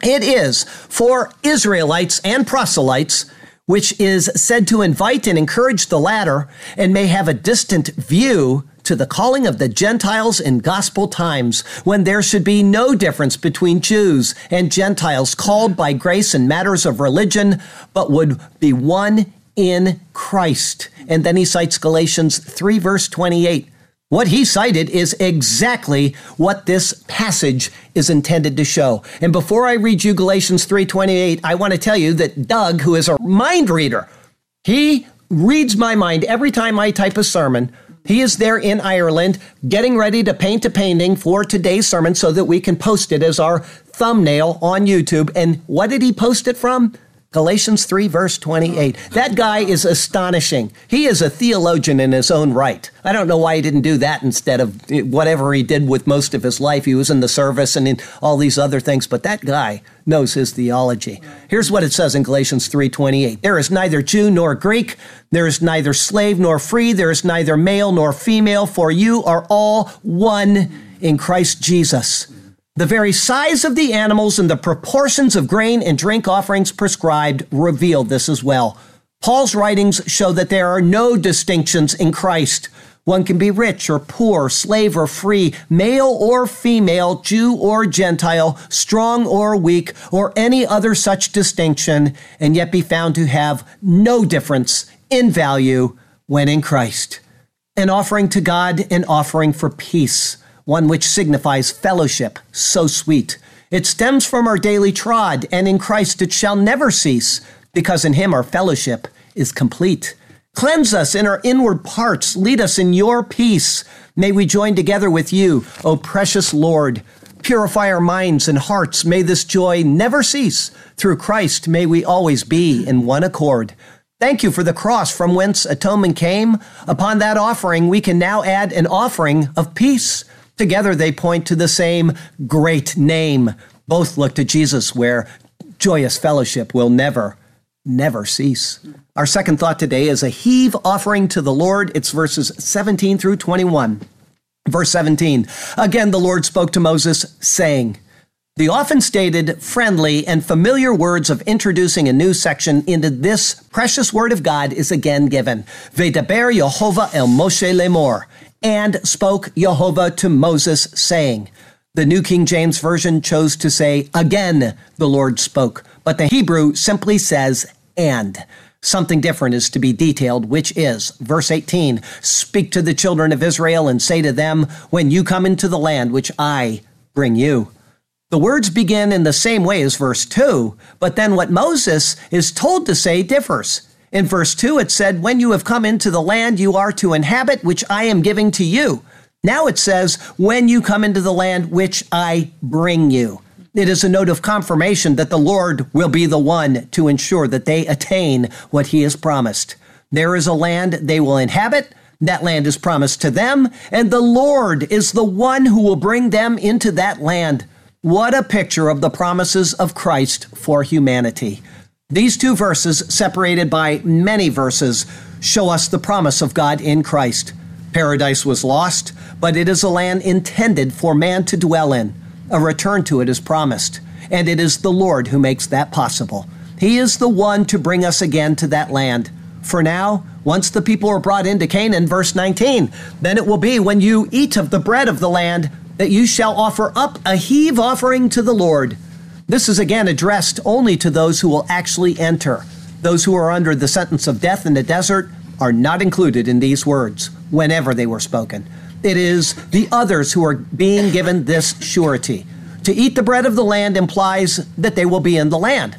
It is for Israelites and proselytes which is said to invite and encourage the latter, and may have a distant view to the calling of the Gentiles in gospel times, when there should be no difference between Jews and Gentiles called by grace in matters of religion, but would be one in Christ. And then he cites Galatians 3, verse 28. What he cited is exactly what this passage is intended to show. And before I read you Galatians 3:28, I want to tell you that Doug, who is a mind reader, he reads my mind every time I type a sermon he is there in Ireland getting ready to paint a painting for today's sermon so that we can post it as our thumbnail on YouTube. And what did he post it from? Galatians 3, verse 28. That guy is astonishing. He is a theologian in his own right. I don't know why he didn't do that instead of whatever he did with most of his life. He was in the service and in all these other things, but that guy knows his theology. Here's what it says in Galatians 3:28. There is neither Jew nor Greek, there is neither slave nor free, there is neither male nor female, for you are all one in Christ Jesus. The very size of the animals and the proportions of grain and drink offerings prescribed reveal this as well. Paul's writings show that there are no distinctions in Christ. One can be rich or poor, slave or free, male or female, Jew or Gentile, strong or weak, or any other such distinction, and yet be found to have no difference in value when in Christ. An offering to God, an offering for peace one which signifies fellowship, so sweet. It stems from our daily trod, and in Christ it shall never cease, because in him our fellowship is complete. Cleanse us in our inward parts, lead us in your peace. May we join together with you, O precious Lord. Purify our minds and hearts. May this joy never cease. Through Christ may we always be in one accord. Thank you for the cross from whence atonement came. Upon that offering, we can now add an offering of peace. Together they point to the same great name. Both look to Jesus, where joyous fellowship will never, never cease. Our second thought today is a heave offering to the Lord. It's verses 17 through 21. Verse 17 Again, the Lord spoke to Moses, saying, the often stated, friendly, and familiar words of introducing a new section into this precious word of God is again given. Vedaber Yehovah el Moshe lemor and spoke Jehovah to Moses, saying, the New King James Version chose to say, again the Lord spoke, but the Hebrew simply says, and. Something different is to be detailed, which is, verse 18, speak to the children of Israel and say to them, when you come into the land which I bring you. The words begin in the same way as verse 2, but then what Moses is told to say differs. In verse 2, it said, When you have come into the land you are to inhabit, which I am giving to you. Now it says, When you come into the land which I bring you. It is a note of confirmation that the Lord will be the one to ensure that they attain what he has promised. There is a land they will inhabit. That land is promised to them, and the Lord is the one who will bring them into that land. What a picture of the promises of Christ for humanity. These two verses, separated by many verses, show us the promise of God in Christ. Paradise was lost, but it is a land intended for man to dwell in. A return to it is promised, and it is the Lord who makes that possible. He is the one to bring us again to that land. For now, once the people are brought into Canaan, verse 19, then it will be when you eat of the bread of the land that you shall offer up a heave offering to the Lord. This is again addressed only to those who will actually enter. Those who are under the sentence of death in the desert are not included in these words whenever they were spoken. It is the others who are being given this surety. To eat the bread of the land implies that they will be in the land.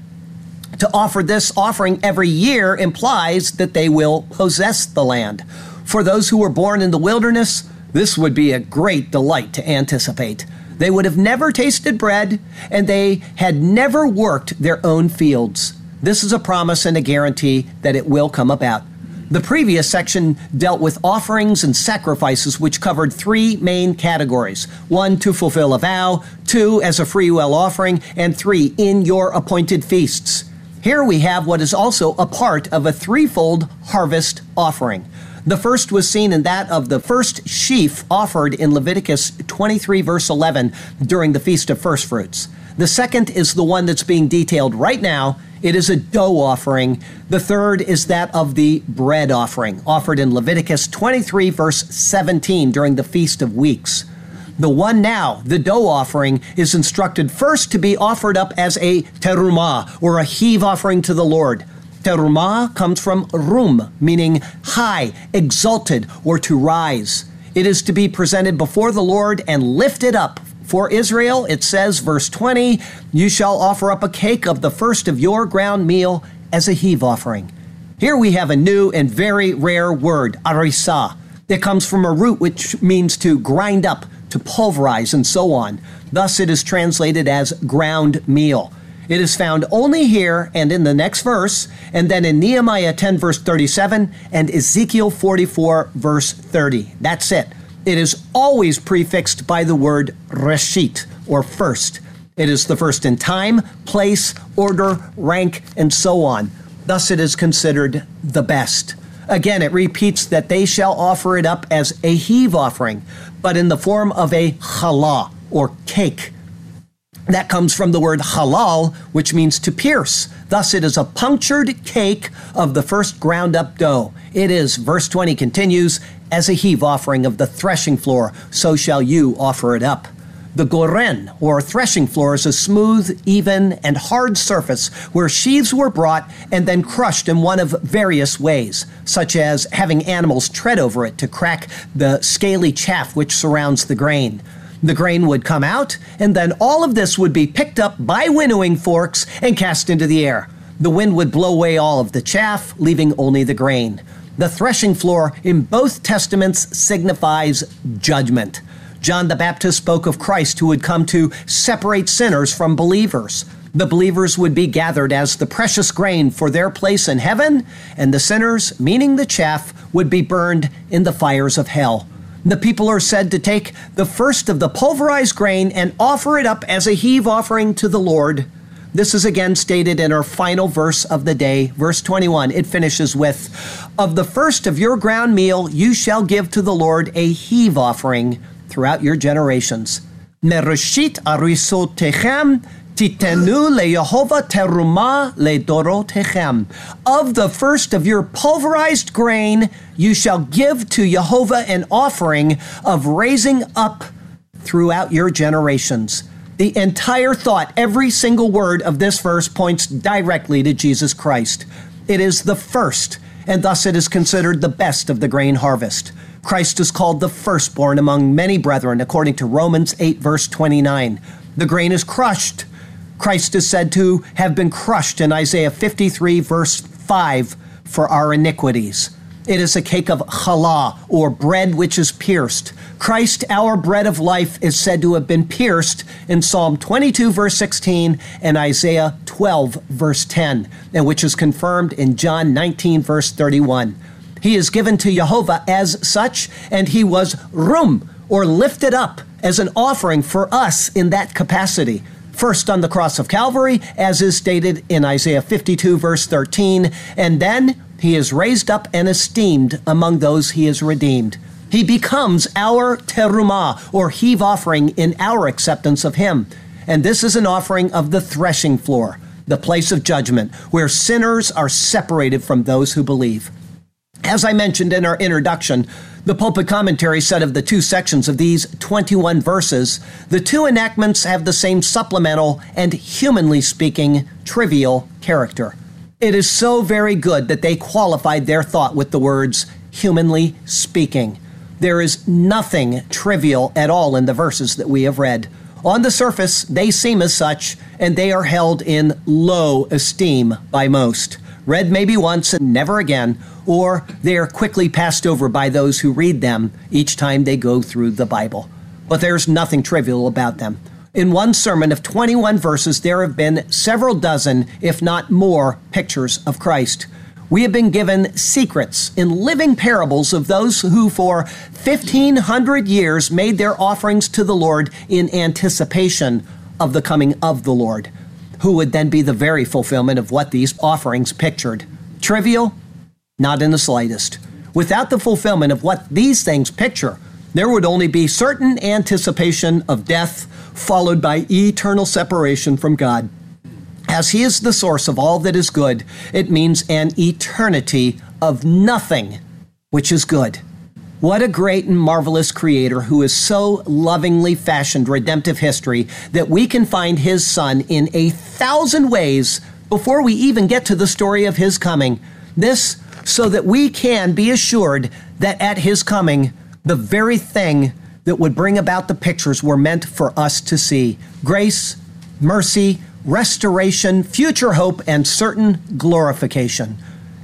To offer this offering every year implies that they will possess the land. For those who were born in the wilderness, this would be a great delight to anticipate. They would have never tasted bread, and they had never worked their own fields. This is a promise and a guarantee that it will come about. The previous section dealt with offerings and sacrifices, which covered three main categories one, to fulfill a vow, two, as a free will offering, and three, in your appointed feasts. Here we have what is also a part of a threefold harvest offering. The first was seen in that of the first sheaf offered in Leviticus 23, verse 11, during the Feast of First Fruits. The second is the one that's being detailed right now. It is a dough offering. The third is that of the bread offering, offered in Leviticus 23, verse 17, during the Feast of Weeks. The one now, the dough offering, is instructed first to be offered up as a terumah, or a heave offering to the Lord. Terumah comes from rum, meaning high, exalted, or to rise. It is to be presented before the Lord and lifted up. For Israel, it says, verse 20, you shall offer up a cake of the first of your ground meal as a heave offering. Here we have a new and very rare word, arisa. It comes from a root which means to grind up, to pulverize, and so on. Thus, it is translated as ground meal. It is found only here and in the next verse, and then in Nehemiah 10, verse 37, and Ezekiel 44, verse 30. That's it. It is always prefixed by the word reshit, or first. It is the first in time, place, order, rank, and so on. Thus, it is considered the best. Again, it repeats that they shall offer it up as a heave offering, but in the form of a challah, or cake. That comes from the word halal, which means to pierce. Thus, it is a punctured cake of the first ground up dough. It is, verse 20 continues, as a heave offering of the threshing floor, so shall you offer it up. The goren, or threshing floor, is a smooth, even, and hard surface where sheaves were brought and then crushed in one of various ways, such as having animals tread over it to crack the scaly chaff which surrounds the grain. The grain would come out, and then all of this would be picked up by winnowing forks and cast into the air. The wind would blow away all of the chaff, leaving only the grain. The threshing floor in both testaments signifies judgment. John the Baptist spoke of Christ who would come to separate sinners from believers. The believers would be gathered as the precious grain for their place in heaven, and the sinners, meaning the chaff, would be burned in the fires of hell. The people are said to take the first of the pulverized grain and offer it up as a heave offering to the Lord. This is again stated in our final verse of the day, verse 21. It finishes with, Of the first of your ground meal you shall give to the Lord a heave offering throughout your generations. Titenu teruma. Of the first of your pulverized grain, you shall give to Jehovah an offering of raising up throughout your generations. The entire thought, every single word of this verse points directly to Jesus Christ. It is the first, and thus it is considered the best of the grain harvest. Christ is called the firstborn among many brethren, according to Romans 8, verse 29. The grain is crushed Christ is said to have been crushed in Isaiah 53, verse 5, for our iniquities. It is a cake of challah, or bread which is pierced. Christ, our bread of life, is said to have been pierced in Psalm 22, verse 16, and Isaiah 12, verse 10, and which is confirmed in John 19, verse 31. He is given to Jehovah as such, and he was rum, or lifted up, as an offering for us in that capacity first on the cross of Calvary, as is stated in Isaiah 52, verse 13, and then he is raised up and esteemed among those he has redeemed. He becomes our terumah, or heave offering, in our acceptance of him. And this is an offering of the threshing floor, the place of judgment, where sinners are separated from those who believe. As I mentioned in our introduction, the pulpit commentary said of the two sections of these 21 verses, the two enactments have the same supplemental and, humanly speaking, trivial character. It is so very good that they qualified their thought with the words, humanly speaking. There is nothing trivial at all in the verses that we have read. On the surface, they seem as such, and they are held in low esteem by most. Read maybe once and never again, or they are quickly passed over by those who read them each time they go through the Bible. But there's nothing trivial about them. In one sermon of 21 verses, there have been several dozen, if not more, pictures of Christ. We have been given secrets in living parables of those who for 1500 years made their offerings to the Lord in anticipation of the coming of the Lord, who would then be the very fulfillment of what these offerings pictured. Trivial? Not in the slightest. Without the fulfillment of what these things picture, there would only be certain anticipation of death followed by eternal separation from God. As He is the source of all that is good, it means an eternity of nothing which is good. What a great and marvelous Creator who has so lovingly fashioned redemptive history that we can find His Son in a thousand ways before we even get to the story of His coming. This so that we can be assured that at His coming, the very thing that would bring about the pictures were meant for us to see grace, mercy, restoration, future hope, and certain glorification.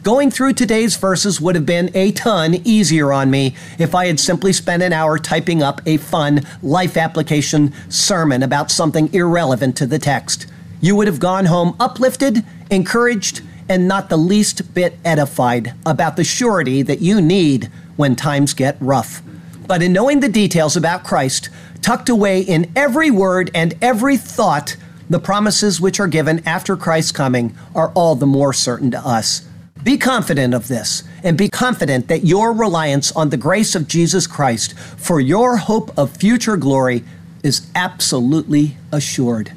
Going through today's verses would have been a ton easier on me if I had simply spent an hour typing up a fun life application sermon about something irrelevant to the text. You would have gone home uplifted, encouraged, and not the least bit edified about the surety that you need when times get rough but in knowing the details about Christ, tucked away in every word and every thought, the promises which are given after Christ's coming are all the more certain to us. Be confident of this, and be confident that your reliance on the grace of Jesus Christ for your hope of future glory is absolutely assured.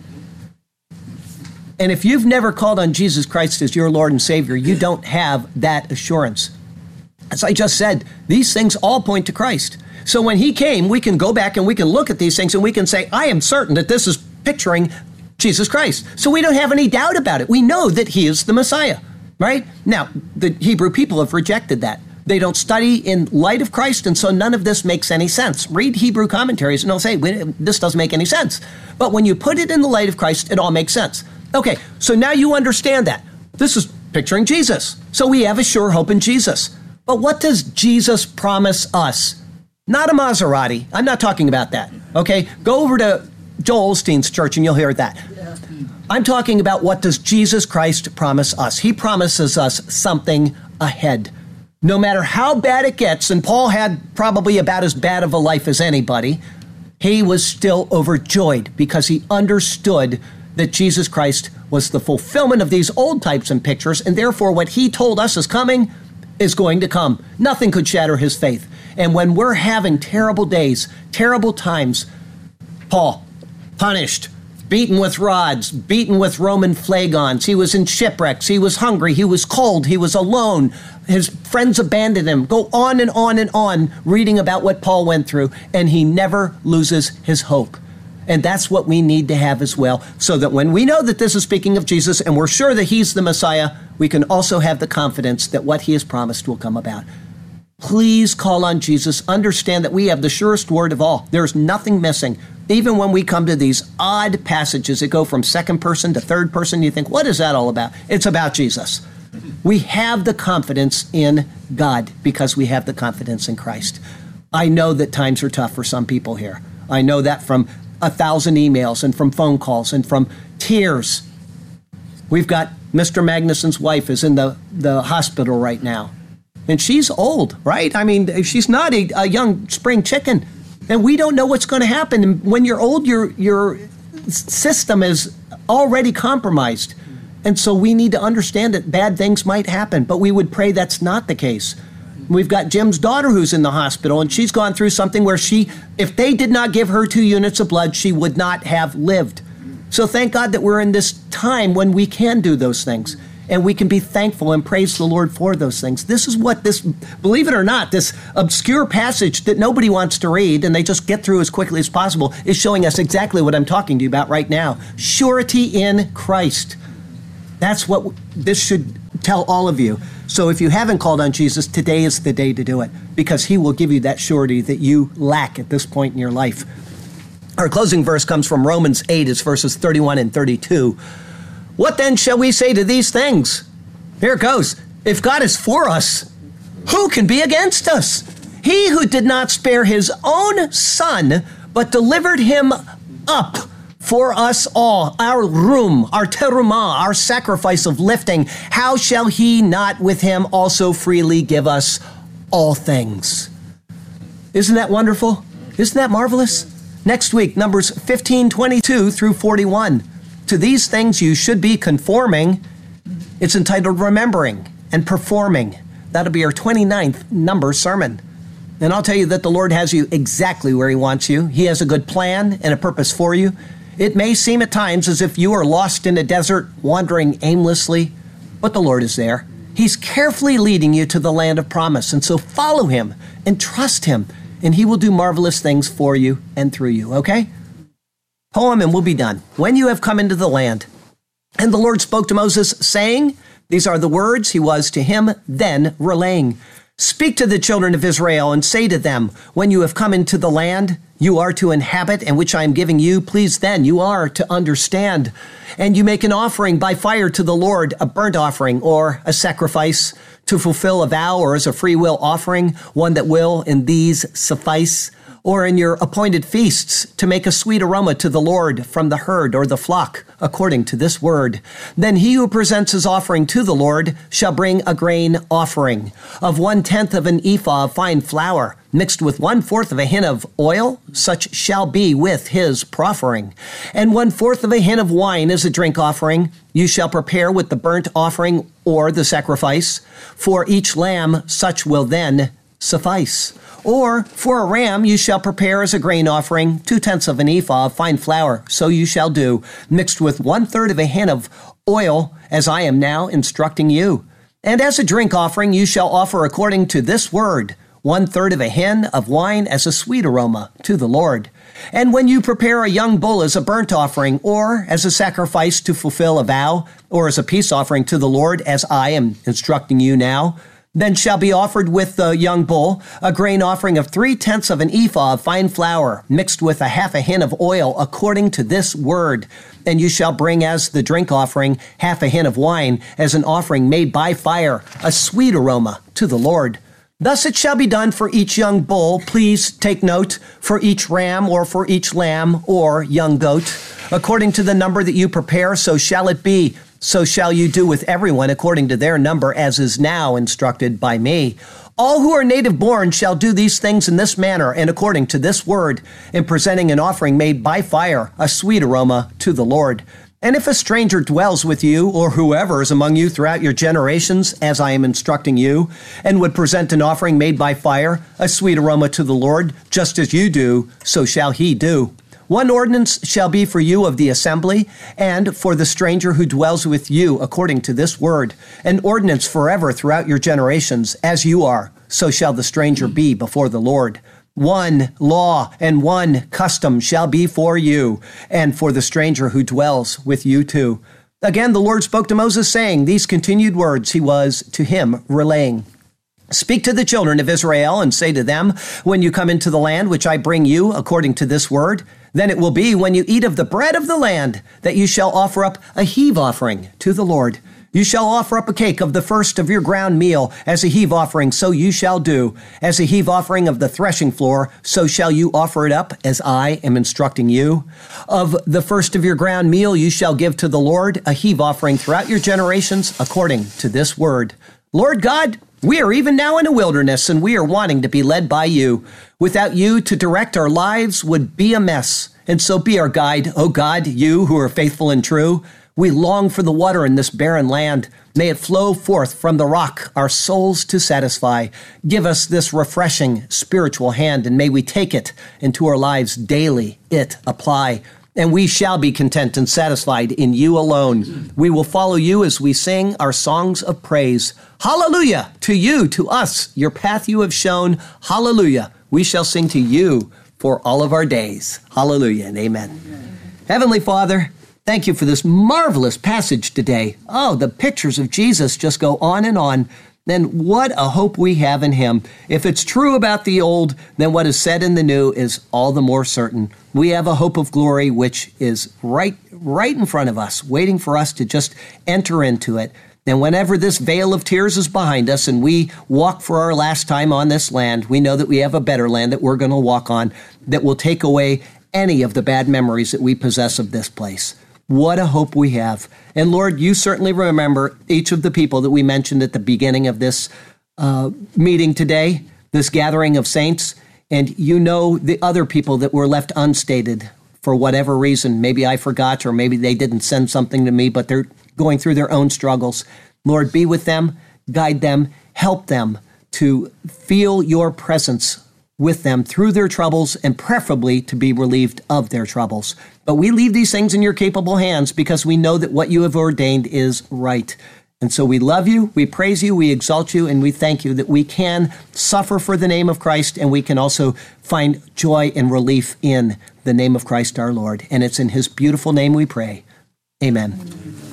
And if you've never called on Jesus Christ as your Lord and Savior, you don't have that assurance. As I just said, these things all point to Christ. So when he came, we can go back and we can look at these things and we can say, I am certain that this is picturing Jesus Christ. So we don't have any doubt about it. We know that he is the Messiah, right? Now, the Hebrew people have rejected that. They don't study in light of Christ, and so none of this makes any sense. Read Hebrew commentaries, and they'll say, This doesn't make any sense. But when you put it in the light of Christ, it all makes sense. Okay, so now you understand that. This is picturing Jesus. So we have a sure hope in Jesus. But what does Jesus promise us? not a Maserati. I'm not talking about that. Okay? Go over to Joel Osteen's church and you'll hear that. I'm talking about what does Jesus Christ promise us? He promises us something ahead. No matter how bad it gets, and Paul had probably about as bad of a life as anybody, he was still overjoyed because he understood that Jesus Christ was the fulfillment of these old types and pictures, and therefore what he told us is coming is going to come. Nothing could shatter his faith. And when we're having terrible days, terrible times, Paul, punished, beaten with rods, beaten with Roman flagons. He was in shipwrecks. He was hungry. He was cold. He was alone. His friends abandoned him. Go on and on and on reading about what Paul went through, and he never loses his hope. And that's what we need to have as well, so that when we know that this is speaking of Jesus and we're sure that he's the Messiah, we can also have the confidence that what he has promised will come about. Please call on Jesus. Understand that we have the surest word of all. There's nothing missing. Even when we come to these odd passages that go from second person to third person, you think, what is that all about? It's about Jesus. We have the confidence in God because we have the confidence in Christ. I know that times are tough for some people here. I know that from a thousand emails and from phone calls and from tears. We've got Mr. Magnuson's wife is in the, the hospital right now and she's old, right? I mean, she's not a, a young spring chicken, and we don't know what's going to happen. And when you're old, your your system is already compromised, and so we need to understand that bad things might happen. But we would pray that's not the case. We've got Jim's daughter who's in the hospital, and she's gone through something where she, if they did not give her two units of blood, she would not have lived. So thank God that we're in this time when we can do those things and we can be thankful and praise the Lord for those things. This is what this, believe it or not, this obscure passage that nobody wants to read and they just get through as quickly as possible is showing us exactly what I'm talking to you about right now. Surety in Christ. That's what this should tell all of you. So if you haven't called on Jesus, today is the day to do it because he will give you that surety that you lack at this point in your life. Our closing verse comes from Romans 8, it's verses 31 and 32. What then shall we say to these things? Here it goes. If God is for us, who can be against us? He who did not spare his own son, but delivered him up for us all, our room, our teruma, our sacrifice of lifting, how shall he not with him also freely give us all things? Isn't that wonderful? Isn't that marvelous? Next week, Numbers 15, 22 through 41. To these things you should be conforming. It's entitled Remembering and Performing. That'll be our 29th number sermon. And I'll tell you that the Lord has you exactly where He wants you. He has a good plan and a purpose for you. It may seem at times as if you are lost in a desert, wandering aimlessly, but the Lord is there. He's carefully leading you to the land of promise. And so follow Him and trust Him, and He will do marvelous things for you and through you, okay? Poem, and we'll be done. When you have come into the land, and the Lord spoke to Moses, saying, These are the words he was to him then relaying. Speak to the children of Israel and say to them, When you have come into the land you are to inhabit and which I am giving you, please then you are to understand. And you make an offering by fire to the Lord, a burnt offering or a sacrifice to fulfill a vow or as a free will offering, one that will in these suffice or in your appointed feasts to make a sweet aroma to the Lord from the herd or the flock, according to this word. Then he who presents his offering to the Lord shall bring a grain offering of one tenth of an ephah of fine flour, mixed with one fourth of a hin of oil, such shall be with his proffering. And one fourth of a hin of wine as a drink offering, you shall prepare with the burnt offering or the sacrifice. For each lamb, such will then suffice. Or for a ram you shall prepare as a grain offering two tenths of an ephah of fine flour, so you shall do, mixed with one third of a hin of oil, as I am now instructing you. And as a drink offering you shall offer according to this word one third of a hin of wine as a sweet aroma to the Lord. And when you prepare a young bull as a burnt offering, or as a sacrifice to fulfill a vow, or as a peace offering to the Lord, as I am instructing you now, then shall be offered with the young bull a grain offering of three tenths of an ephah of fine flour, mixed with a half a hin of oil, according to this word. And you shall bring as the drink offering half a hin of wine, as an offering made by fire, a sweet aroma to the Lord. Thus it shall be done for each young bull. Please take note for each ram or for each lamb or young goat. According to the number that you prepare, so shall it be so shall you do with everyone according to their number, as is now instructed by me. All who are native born shall do these things in this manner and according to this word, in presenting an offering made by fire, a sweet aroma to the Lord. And if a stranger dwells with you, or whoever is among you throughout your generations, as I am instructing you, and would present an offering made by fire, a sweet aroma to the Lord, just as you do, so shall he do. One ordinance shall be for you of the assembly, and for the stranger who dwells with you, according to this word, an ordinance forever throughout your generations, as you are, so shall the stranger be before the Lord. One law and one custom shall be for you, and for the stranger who dwells with you too. Again, the Lord spoke to Moses, saying, These continued words he was to him relaying. Speak to the children of Israel and say to them, When you come into the land which I bring you according to this word, then it will be when you eat of the bread of the land that you shall offer up a heave offering to the Lord. You shall offer up a cake of the first of your ground meal as a heave offering, so you shall do. As a heave offering of the threshing floor, so shall you offer it up, as I am instructing you. Of the first of your ground meal you shall give to the Lord a heave offering throughout your generations, according to this word. Lord God, we are even now in a wilderness and we are wanting to be led by you. Without you to direct our lives would be a mess. And so be our guide, O oh God, you who are faithful and true. We long for the water in this barren land. May it flow forth from the rock, our souls to satisfy. Give us this refreshing spiritual hand, and may we take it into our lives daily, it apply and we shall be content and satisfied in you alone. We will follow you as we sing our songs of praise. Hallelujah to you, to us, your path you have shown. Hallelujah. We shall sing to you for all of our days. Hallelujah and amen. amen. Heavenly Father, thank you for this marvelous passage today. Oh, the pictures of Jesus just go on and on. Then what a hope we have in him. If it's true about the old, then what is said in the new is all the more certain. We have a hope of glory which is right right in front of us, waiting for us to just enter into it. And whenever this vale of tears is behind us and we walk for our last time on this land, we know that we have a better land that we're going to walk on that will take away any of the bad memories that we possess of this place. What a hope we have. And Lord, you certainly remember each of the people that we mentioned at the beginning of this uh, meeting today, this gathering of saints. And you know the other people that were left unstated for whatever reason. Maybe I forgot, or maybe they didn't send something to me, but they're going through their own struggles. Lord, be with them, guide them, help them to feel your presence with them through their troubles and preferably to be relieved of their troubles. But we leave these things in your capable hands because we know that what you have ordained is right. And so we love you, we praise you, we exalt you, and we thank you that we can suffer for the name of Christ and we can also find joy and relief in the name of Christ our Lord. And it's in his beautiful name we pray. Amen.